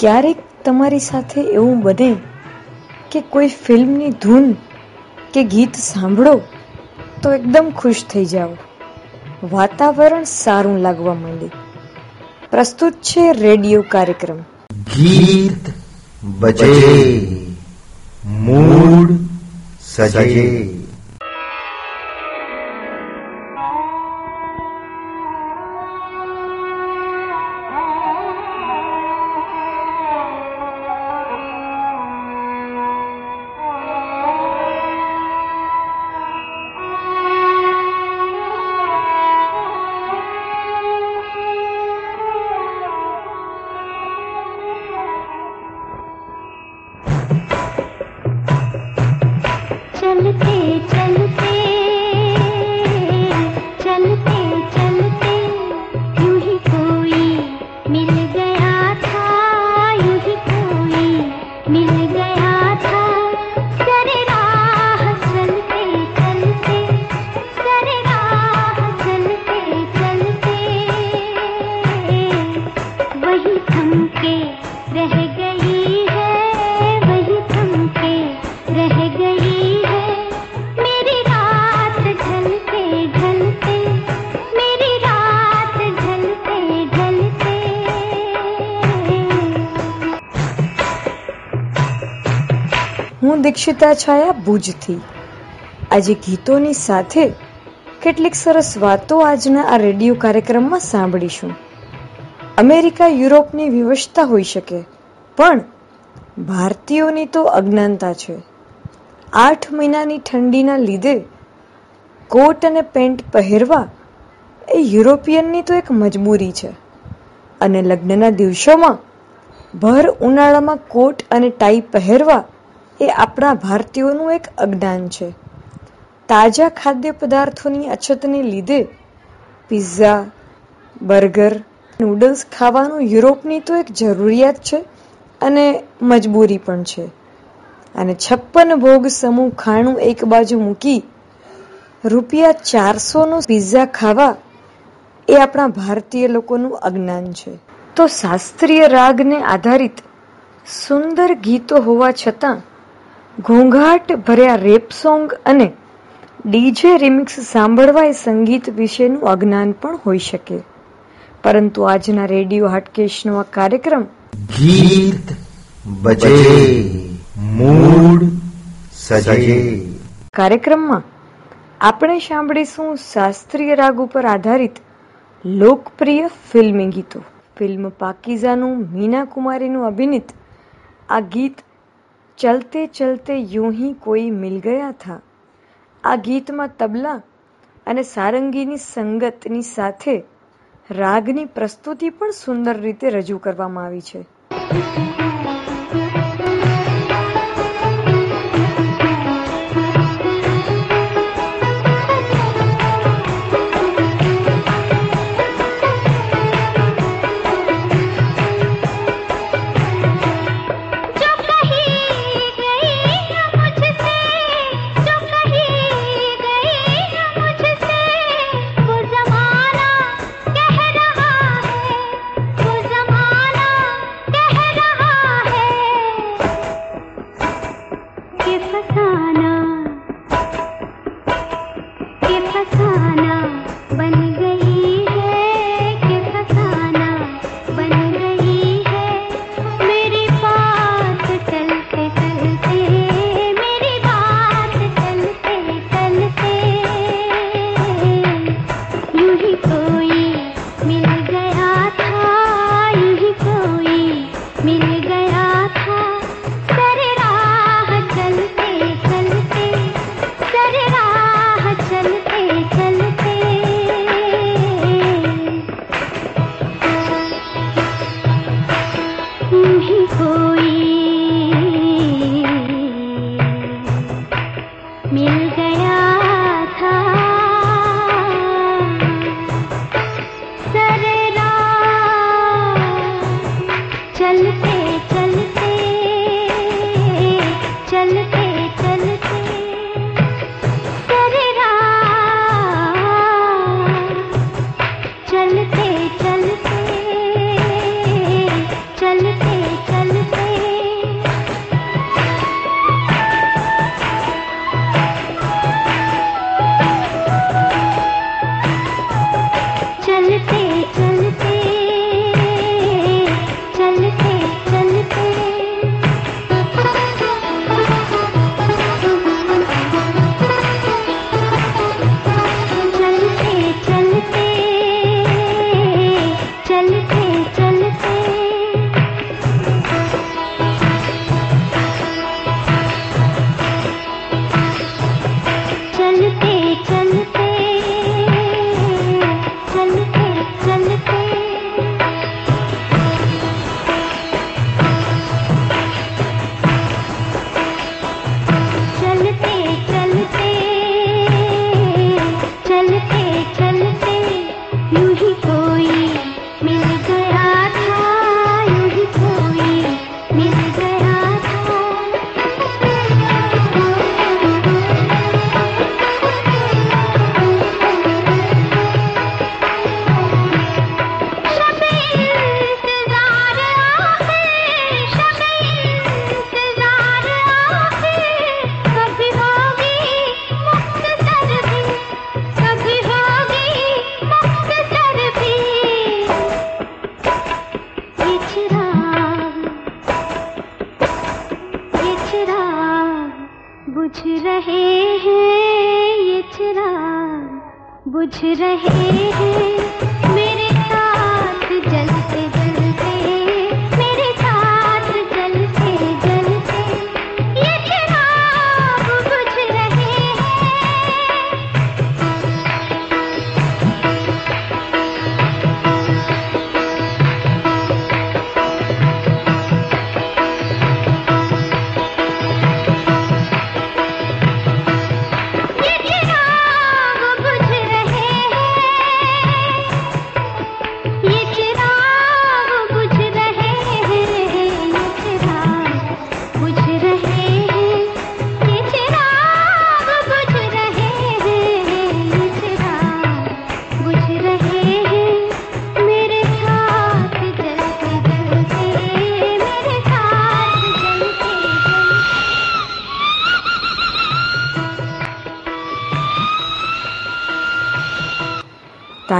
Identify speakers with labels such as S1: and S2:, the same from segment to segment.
S1: ક્યારેક તમારી સાથે એવું બને કે કોઈ ફિલ્મની ધૂન કે ગીત સાંભળો તો એકદમ ખુશ થઈ જાઓ. વાતાવરણ સારું લાગવા માંડે. પ્રસ્તુત છે રેડિયો કાર્યક્રમ.
S2: ગીત બજે મૂડ સજે.
S3: चलते चलते
S1: હું દીક્ષિતા છાયા ભુજથી. આજે ગીતોની સાથે કેટલીક સરસ વાતો આજના આ રેડિયો કાર્યક્રમમાં સાંભળીશું. અમેરિકા, યુરોપની વિવશતા હોઈ શકે, પણ ભારતીયોની તો અજ્ઞાનતા છે. આઠ મહિનાની ઠંડીના લીધે કોટ અને પેન્ટ પહેરવા એ યુરોપિયનની તો એક મજબૂરી છે. અને લગ્નના દિવસોમાં ભર ઉનાળામાં કોટ અને ટાઈ પહેરવા એ આપણા ભારતીયોનું એક અજ્ઞાન છે. તાજા ખાદ્ય પદાર્થોની અછતને લીધે પિઝા, બર્ગર, નૂડલ્સ ખાવાનું યુરોપની તો એક જરૂરિયાત છે અને મજબૂરી પણ છે. અને છપ્પન ભોગ સમૂહ ખાણું એક બાજુ મૂકી રૂપિયા ચારસોનો પિઝા ખાવા એ આપણા ભારતીય લોકોનું અજ્ઞાન છે. તો શાસ્ત્રીય રાગને આધારિત સુંદર ગીતો હોવા છતાં ઘોંઘાટ ભર્યા રેપ સોંગ અને ડીજે રિમિક્સ સાંભળવા એ સંગીત વિશેનું અજ્ઞાન પણ હોઈ શકે. પરંતુ આજના રેડિયો હાટકેશનો આ કાર્યક્રમ
S2: ગીત બજે મૂડ સજે.
S1: કાર્યક્રમમાં આપણે સાંભળીશું શાસ્ત્રીય રાગ ઉપર આધારિત લોકપ્રિય ફિલ્મી ગીતો. ફિલ્મ પાકીઝાનું મીના કુમારીનું અભિનીત આ ગીત ચલતે ચલતે यूं ही કોઈ મિલ ગયા થા આ ગીતમાં તબલા અને સારંગીની સંગતની સાથે રાગની પ્રસ્તુતિ પણ સુંદર રીતે રજૂ કરવામાં આવી છે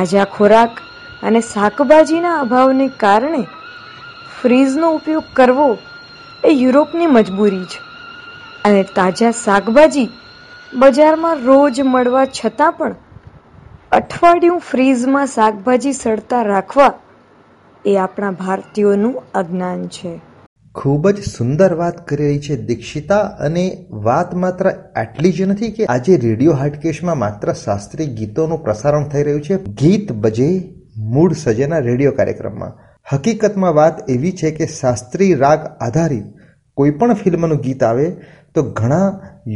S3: તાજા ખોરાક અને શાકભાજીના અભાવને કારણે ફ્રીઝનો ઉપયોગ કરવો એ યુરોપની મજબૂરી છે. અને તાજા શાકભાજી બજારમાં રોજ મળવા છતાં પણ અઠવાડિયું ફ્રીઝમાં શાકભાજી સડતા રાખવા એ આપણા ભારતીયોનું અજ્ઞાન છે.
S2: ખૂબ જ સુંદર વાત કરી રહી છે દીક્ષિતા અને વાત માત્ર આટલી જ નથી કે આજે રેડિયો હાટકેશમાં માત્ર શાસ્ત્રીય ગીતોનું પ્રસારણ થઈ રહ્યું છે. ગીત બજે મૂળ સજેના રેડિયો કાર્યક્રમમાં. હકીકતમાં વાત એવી છે કે શાસ્ત્રીય રાગ આધારિત કોઈપણ ફિલ્મનું ગીત આવે તો ઘણા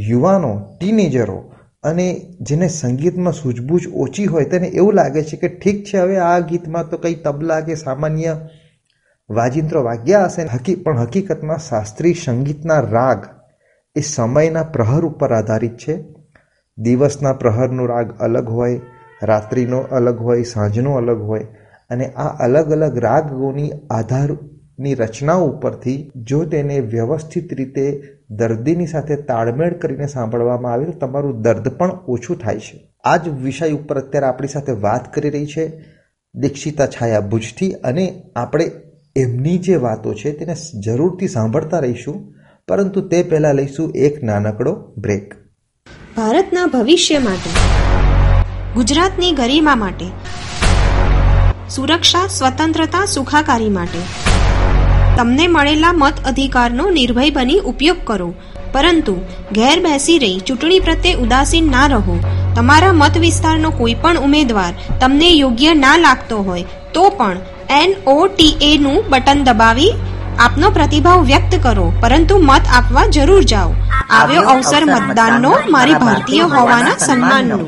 S2: યુવાનો, ટીનેજરો અને જેને સંગીતમાં સૂઝબૂઝ ઓછી હોય તેને એવું લાગે છે કે ઠીક છે, હવે આ ગીતમાં તો કંઈ તબલા કે સામાન્ય વાજિંત્રો વાગ્યા હશે હકી, પણ હકીકતમાં શાસ્ત્રીય સંગીતના રાગ એ સમયના પ્રહર ઉપર આધારિત છે. દિવસના પ્રહરનો રાગ અલગ હોય, રાત્રિનો અલગ હોય, સાંજનો અલગ હોય, અને આ અલગ અલગ રાગોની આધારની રચનાઓ ઉપરથી જો તેને વ્યવસ્થિત રીતે દર્દીની સાથે તાળમેળ કરીને સાંભળવામાં આવે તો તમારું દર્દ પણ ઓછું થાય છે. આ જ વિષય ઉપર અત્યારે આપણી સાથે વાત કરી રહી છે દીક્ષિતા છાયા ભુજથી અને આપણે એમની જે વાતો છે તેને જરૂરથી સાંભળતા રહીશું, પરંતુ તે પહેલાં લઈશું એક નાનકડો બ્રેક
S4: ભારતના ભવિષ્ય માટે, ગુજરાતની ગરિમા માટે, સુરક્ષા, સ્વતંત્રતા, સુખાકારી માટે. તમને મળેલા મત અધિકારનો નિર્ભય બની ઉપયોગ કરો, પરંતુ ઘેર બેસી રહી ચૂંટણી પ્રત્યે ઉદાસીન ના રહો. તમારા મત વિસ્તારનો કોઈ પણ ઉમેદવાર તમને યોગ્ય ના લાગતો હોય, તો પણ એનઓટીએ નું બટન દબાવી આપનો પ્રતિભાવ વ્યક્ત કરો પરંતુ મત આપવા જરૂર જાઓ આવ્યો અવસર મતદાનનો મારી ભારતીય હોવાના સન્માનનો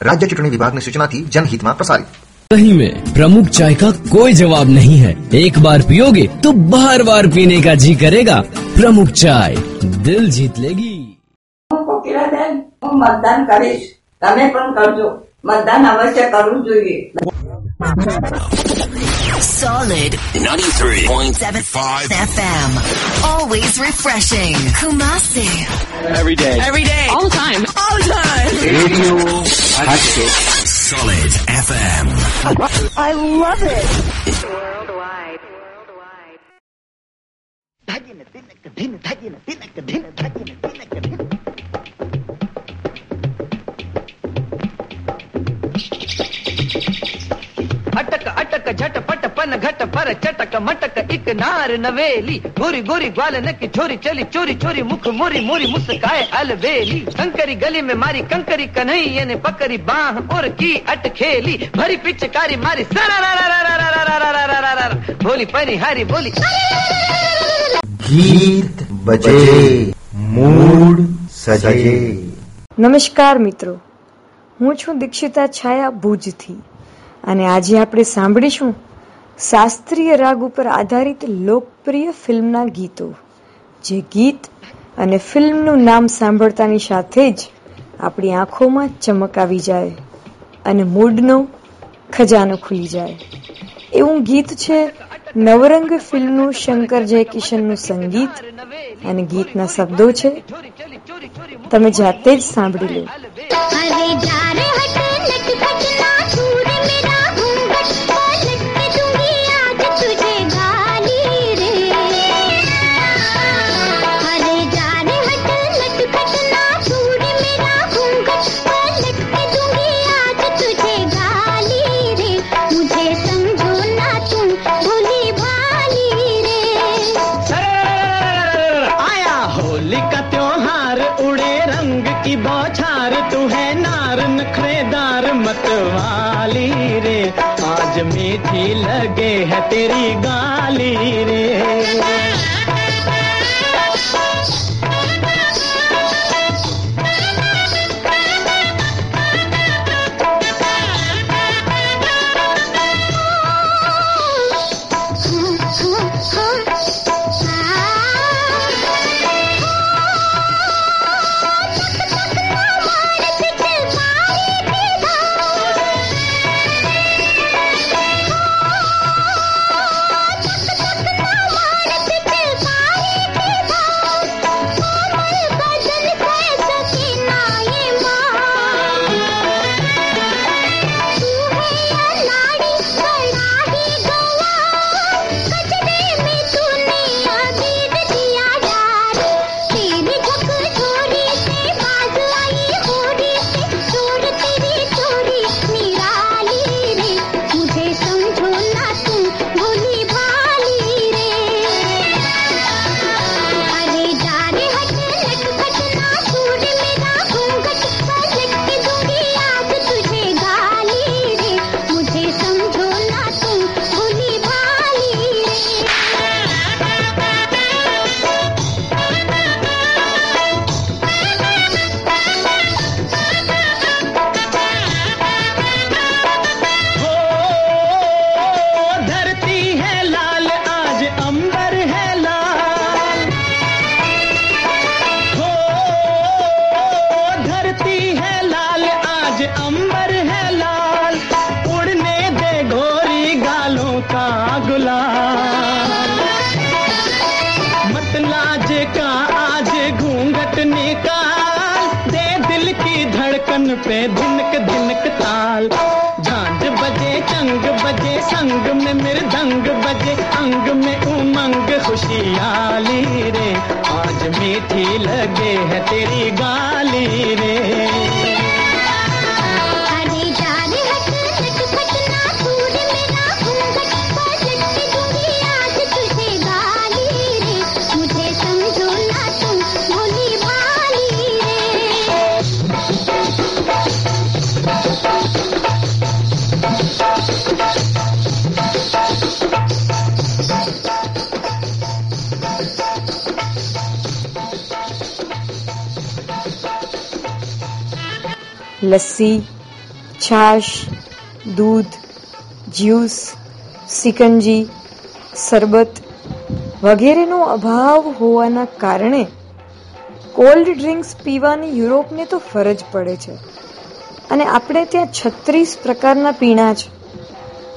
S5: राज्य चुनावी विभाग ने सूचना थी जनहित में प्रसारित
S6: सही में प्रमुख चाय का कोई जवाब नहीं है एक बार पियोगे तो बार बार पीने का जी करेगा प्रमुख चाय दिल जीत लेगी
S7: હું કોકિલાબેન હું મતદાન કરીશ તમે પણ કરજો મતદાન અવશ્ય કરવું જોઈએ
S8: Solid 93.75 FM. Always refreshing. Kumasi.
S6: every day.
S8: Every day. All the time. All the time.
S2: Radio Hatkesh
S8: Solid FM.
S9: अटक अटक झटपट पन घट पर चटक मटक एक नार नवेली गोरी गोरी ग्वालन की छोरी चली चोरी चोरी मुख मोरी मोरी मुस्काए अलबेली कंकरी गली में मारी कंकरी कन्हैया ने पकड़ी बाह और की अट खेली भरी पिचकारी मारी सरा बोली पनी हारी बोली
S2: ગીત બજે મૂડ સજે
S3: નમસ્કાર મિત્રો હું છું દીક્ષિતા છાયા ભુજથી અને આજે આપણે સાંભળીશું શાસ્ત્રીય રાગ ઉપર આધારિત લોકપ્રિય ફિલ્મના ગીતો, જે ગીત અને ફિલ્મનું નામ સાંભળતાની સાથે જ આપણી આંખોમાં ચમક આવી જાય અને મૂડનો ખજાનો ખુલી જાય. એવું ગીત છે નવરંગ ફિલ્મનું શંકર જયકિશનનું સંગીત અને ગીતના શબ્દો છે. તમે જાતે જ સાંભળી લો.
S1: की बौछार, तू है नार नखरेदार मतवाली रे।
S3: आज मीठी लगे है तेरी गाली रे। खुशियाली रे आज मीठी लगे है तेरी गाली रे
S1: લસ્સી, છાશ, દૂધ, જ્યુસ, સિકંજી, શરબત વગેરેનો અભાવ હોવાના કારણે કોલ્ડ ડ્રિંક્સ પીવાની યુરોપને તો ફરજ પડે છે. અને આપણે ત્યાં છત્રીસ પ્રકારના પીણા છે.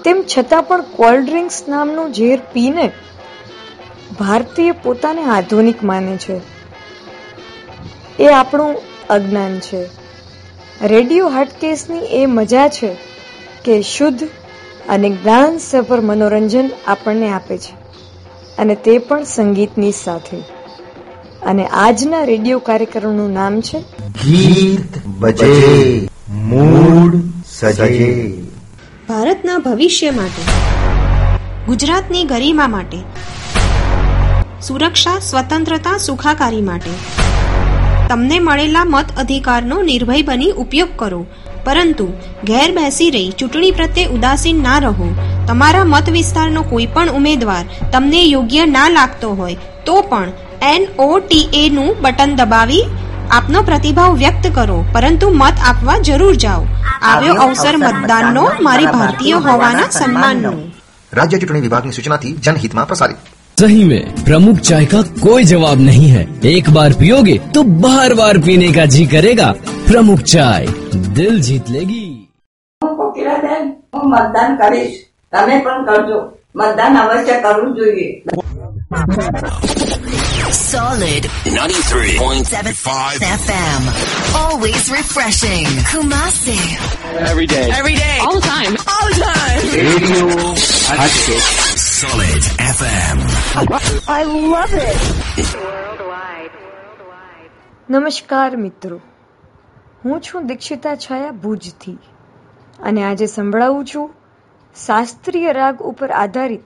S1: તેમ છતાં પણ કોલ્ડ ડ્રિંક્સ નામનું ઝેર પીને ભારતીય પોતાને આધુનિક માને છે. એ આપણું અજ્ઞાન છે. રેડિયો હાટકેસની એ મજા છે કે શુદ્ધ અને જ્ઞાનસભર મનોરંજન આપણને આપે છે. અને તે પણ સંગીતની સાથે. અને આજના રેડિયો કાર્યક્રમનું નામ છે
S2: ગીત બજે મૂડ સજે.
S4: ભારતના ભવિષ્ય માટે ગુજરાતની ગરિમા માટે સુરક્ષા સ્વતંત્રતા સુખાકારી માટે. તમને મળેલા મત અધિકારનો નિર્ભય બની ઉપયોગ કરો. પરંતુ ઘેર બેસી રહી ચૂંટણી પ્રત્યે ઉદાસીન ના રહો. તમારા મત વિસ્તારનો કોઈ પણ ઉમેદવાર તમને યોગ્ય ના લાગતો હોય તો પણ એનઓટીએ નું બટન દબાવી આપનો પ્રતિભાવ વ્યક્ત કરો. પરંતુ મત આપવા જરૂર જાઓ. આવ્યો અવસર મતદાનનો મારી ભારતીય હોવાના સન્માનનો.
S10: રાજ્ય ચૂંટણી વિભાગની સૂચનાથી જનહિતમાં પ્રસારિત.
S6: सही में प्रमुख चाय का कोई जवाब नहीं है एक बार पियोगे तो बार बार पीने का जी करेगा प्रमुख चाय दिल जीत लेगी
S7: હું કોકિલાબેન હું મતદાન કરીશ તમે પણ કરજો મતદાન અવશ્ય કરવું જોઈએ
S8: Solid
S11: 93.75
S8: FM. Always refreshing. Kumasi.
S3: Every day.
S8: Every day. All the time. All the time.
S11: Radio Solid FM.
S8: I love it.
S1: નમસ્કાર મિત્રો. હું છું દીક્ષિતા છાયા ભુજથી અને આજે સંભળાવું છું શાસ્ત્રીય રાગ ઉપર આધારિત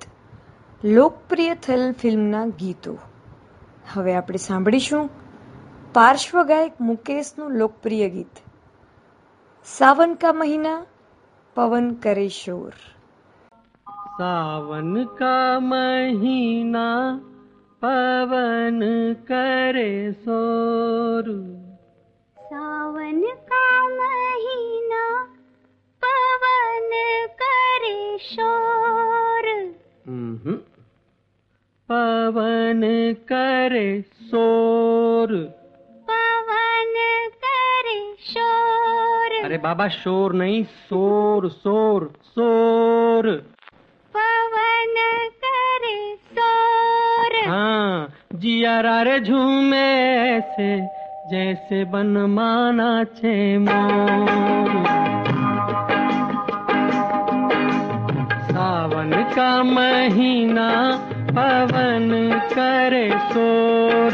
S1: લોકપ્રિય થયેલ ફિલ્મના ગીતો. હવે આપણે સાંભળીશું પાર્શ્વ ગાયક મુકેશનું લોકપ્રિય ગીત. સાવન કા મહિના
S3: પવન કરે શોર.
S12: सावन का महीना पवन करे सोर
S1: सावन का महीना पवन करे शोर
S12: पवन करे शोर
S1: पवन करे शोर
S12: अरे बाबा शोर नहीं शोर शोर शोर जिया रे झूमे से, जैसे बन माना छे मोर। सावन का महीना पवन करे शोर।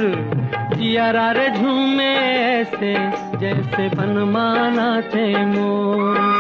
S12: जिया रे झूमे से, जैसे बन माना छे मोर।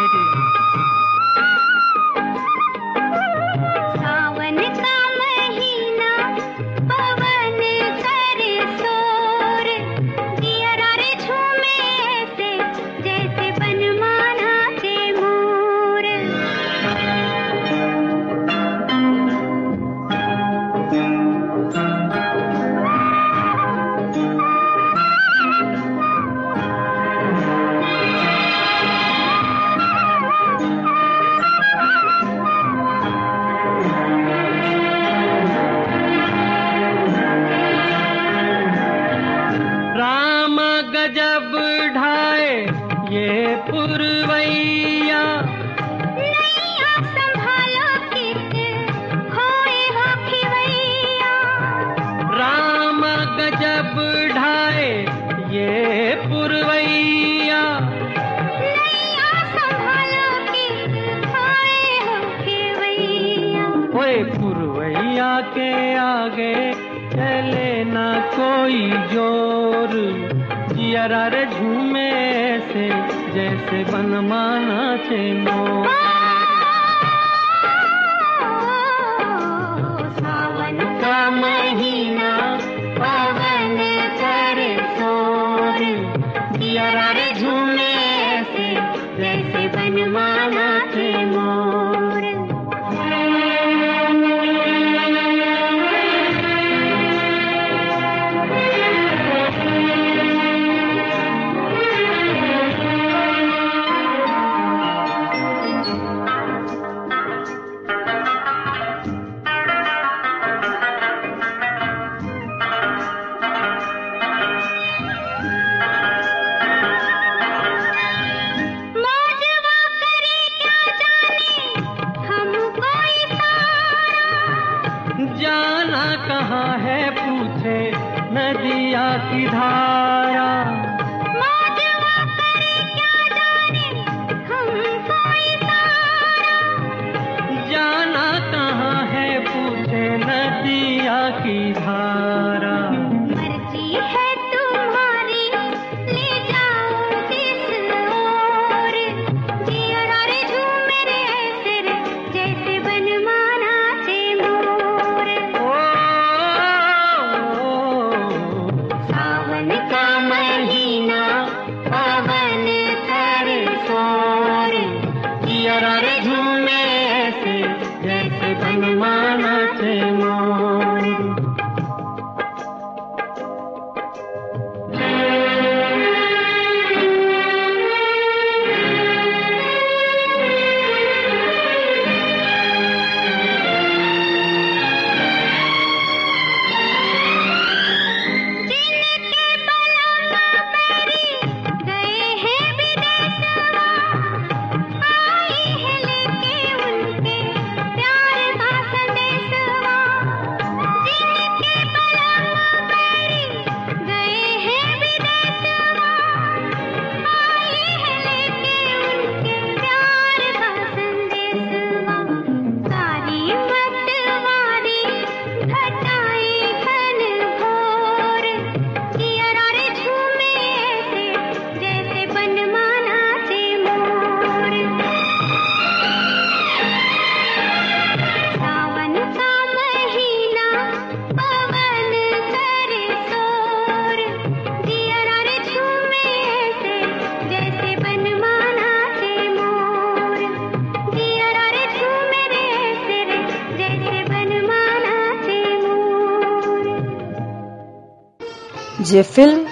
S3: જે ફિલ્મ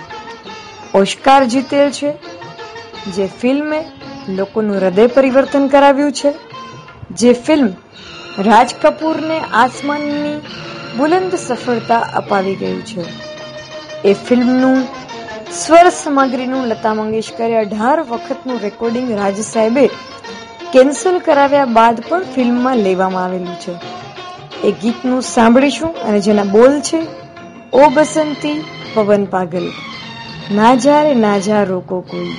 S3: ઓસ્કાર જીતેલ છે, જે ફિલ્મે લોકોનું હૃદય પરિવર્તન કરાવ્યું છે, જે ફિલ્મ રાજ કપૂરને આસમાનની બુલંદ સફળતા અપાવી ગયું છે. એ ફિલ્મનું સ્વર સામગ્રીનું લતા મંગેશકરે અઢાર વખતનું રેકોર્ડિંગ રાજ સાહેબે કેન્સલ કરાવ્યા બાદ પણ ફિલ્મમાં લેવામાં આવેલું છે. એ ગીતનું સાંભળીશું અને જેના બોલ છે, ઓ બસંતી પવન પાગલ. ના જા રે ના જા રોકો કોઈ.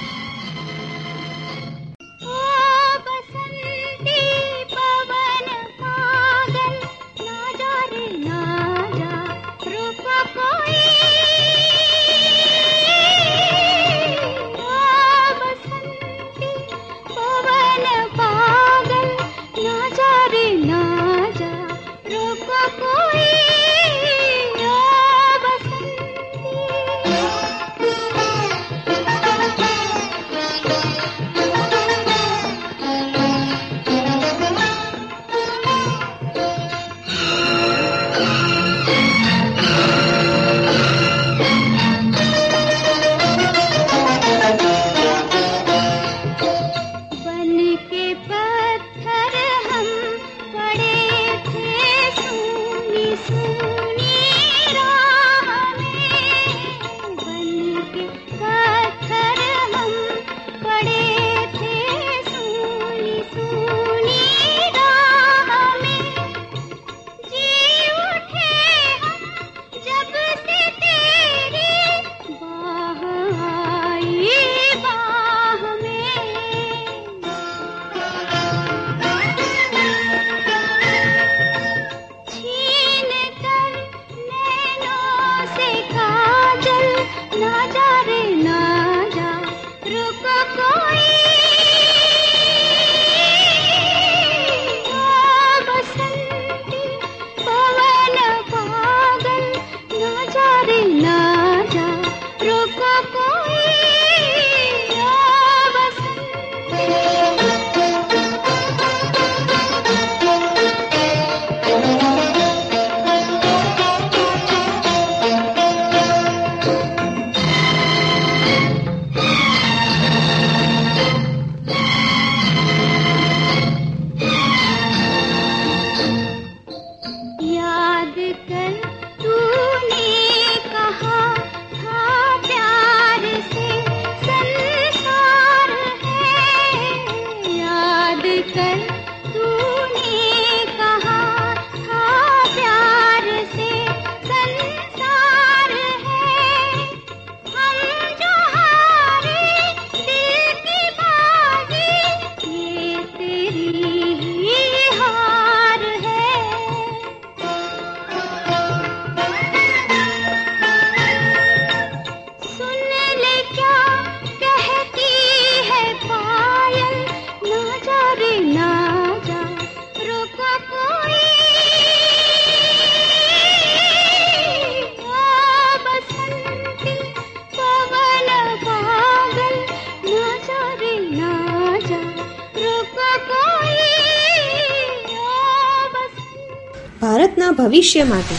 S4: ભવિષ્ય માટે.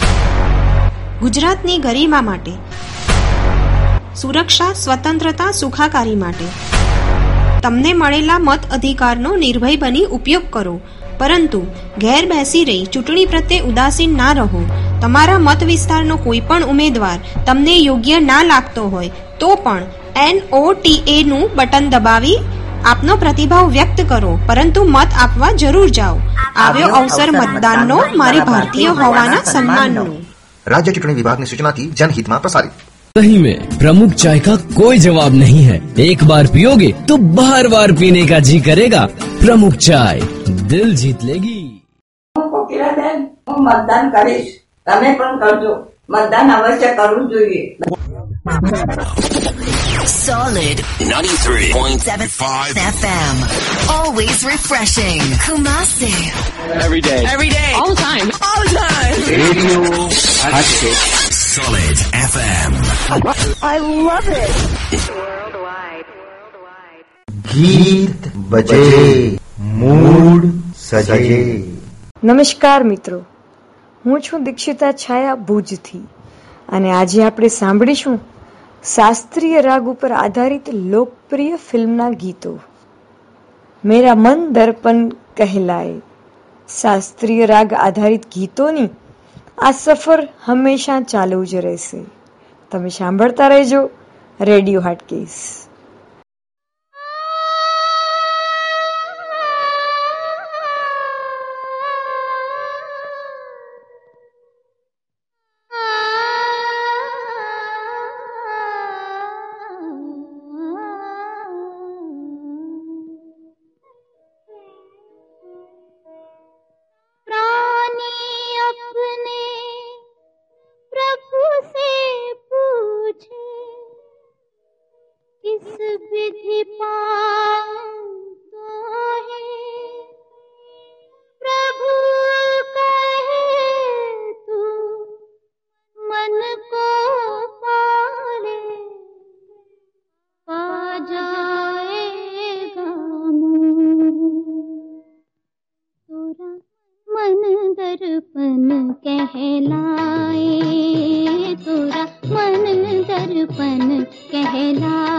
S4: ગુજરાતની ગરિમા માટે. સુરક્ષા, સ્વતંત્રતા, સુખાકારી માટે. તમને મળેલા મત અધિકારનો નિર્ભય બની ઉપયોગ કરો. પરંતુ ઘેર બેસી રહી ચૂંટણી પ્રત્યે ઉદાસીન ના રહો. તમારા મત વિસ્તારનો કોઈ પણ ઉમેદવાર તમને યોગ્ય ના લાગતો હોય, તો પણ એનઓટીએ નું બટન દબાવી આપનો પ્રતિભાવ વ્યક્ત કરો. પરંતુ મત આપવા જરૂર જાઓ. આવ્યો અવસર મતદાનનો મારી ભારતીય હોવાના સન્માનનો
S5: राज्य चुनावी विभाग की सूचना थी जनहित में प्रसारित
S6: सही में प्रमुख चाय का कोई जवाब नहीं है एक बार पियोगे तो बार बार पीने का जी करेगा प्रमुख चाय दिल जीत लेगी
S7: હું કોકિલાબેન હું મતદાન કરીશ તમે પણ કરજો મતદાન અવશ્ય કરવું જોઈએ
S8: Solid
S11: 93.75
S8: FM. Always refreshing. Kumasi.
S11: Every day.
S8: Every day. All the time. All the time.
S11: Radio Hatchet. Solid FM.
S8: I love it.
S2: ગીત બજે મૂડ સજે
S3: નમસ્કાર મિત્રો હું છું દીક્ષિતા છાયા ભુજથી અને આજે આપણે સાંભળીશું શાસ્ત્રીય રાગ ઉપર આધારિત લોકપ્રિય ફિલ્મના ગીતો. મેરા મન દર્પણ કહેલાય. શાસ્ત્રીય રાગ આધારિત ગીતોની આ સફર હંમેશા ચાલુ જ રહેશે. તમે સાંભળતા રહેજો રેડિયો હાટકેસ. तपन कहला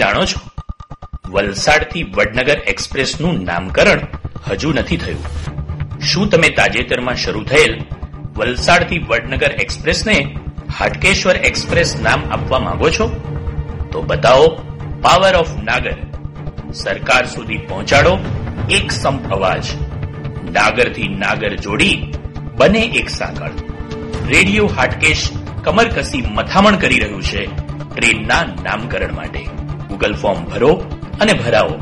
S3: જાણો છો? વલસાડથી વડનગર એક્સપ્રેસનું નામકરણ હજુ નથી થયું. શું તમે તાજેતરમાં શરૂ થયેલ વલસાડથી વડનગર એક્સપ્રેસને હાટકેશ્વર એક્સપ્રેસ નામ આપવા માંગો છો? તો બતાવો, પાવર ઓફ નાગર. સરકાર સુધી પહોંચાડો એક સંપ અવાજ નાગરથી નાગર જોડી બને એક સાંકળ. રેડિયો હાટકેશ કમરકસી મથામણ કરી રહ્યું છે ટ્રેનના નામકરણ માટે. ગૂગલ ફોર્મ ભરો અને ભરાવો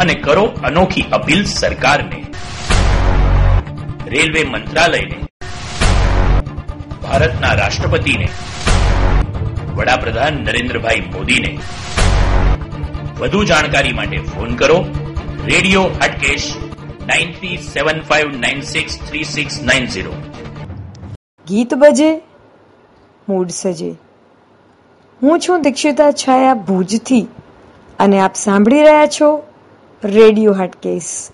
S3: અને કરો અનોખી અપીલ સરકારને. રેલવે મંત્રાલયને. ભારતના રાષ્ટ્રપતિને. વડાપ્રધાન નરેન્દ્રભાઈ મોદીને. વધુ જાણકારી માટે ફોન કરો. Radio Hatkesh nine three seven five nine six three six nine zero
S1: ગીત બજે, મૂડ સજે. હું છું દીક્ષિતા છાયા ભુજથી. અને આપ સાંભળી રહ્યા છો radio Hatkesh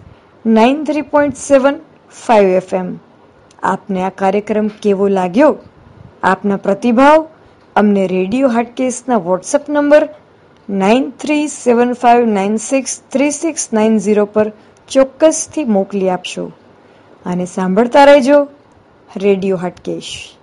S1: nine three point seven five FM આપને આ કાર્યક્રમ કેવો લાગ્યો? આપના પ્રતિભાવ અમને radio હાટકેસના WhatsApp number nine three seven five nine six three six nine zero પર ચોક્કસથી મોકલી આપશો. અને સાંભળતા રહેજો રેડિયો હાટકેશ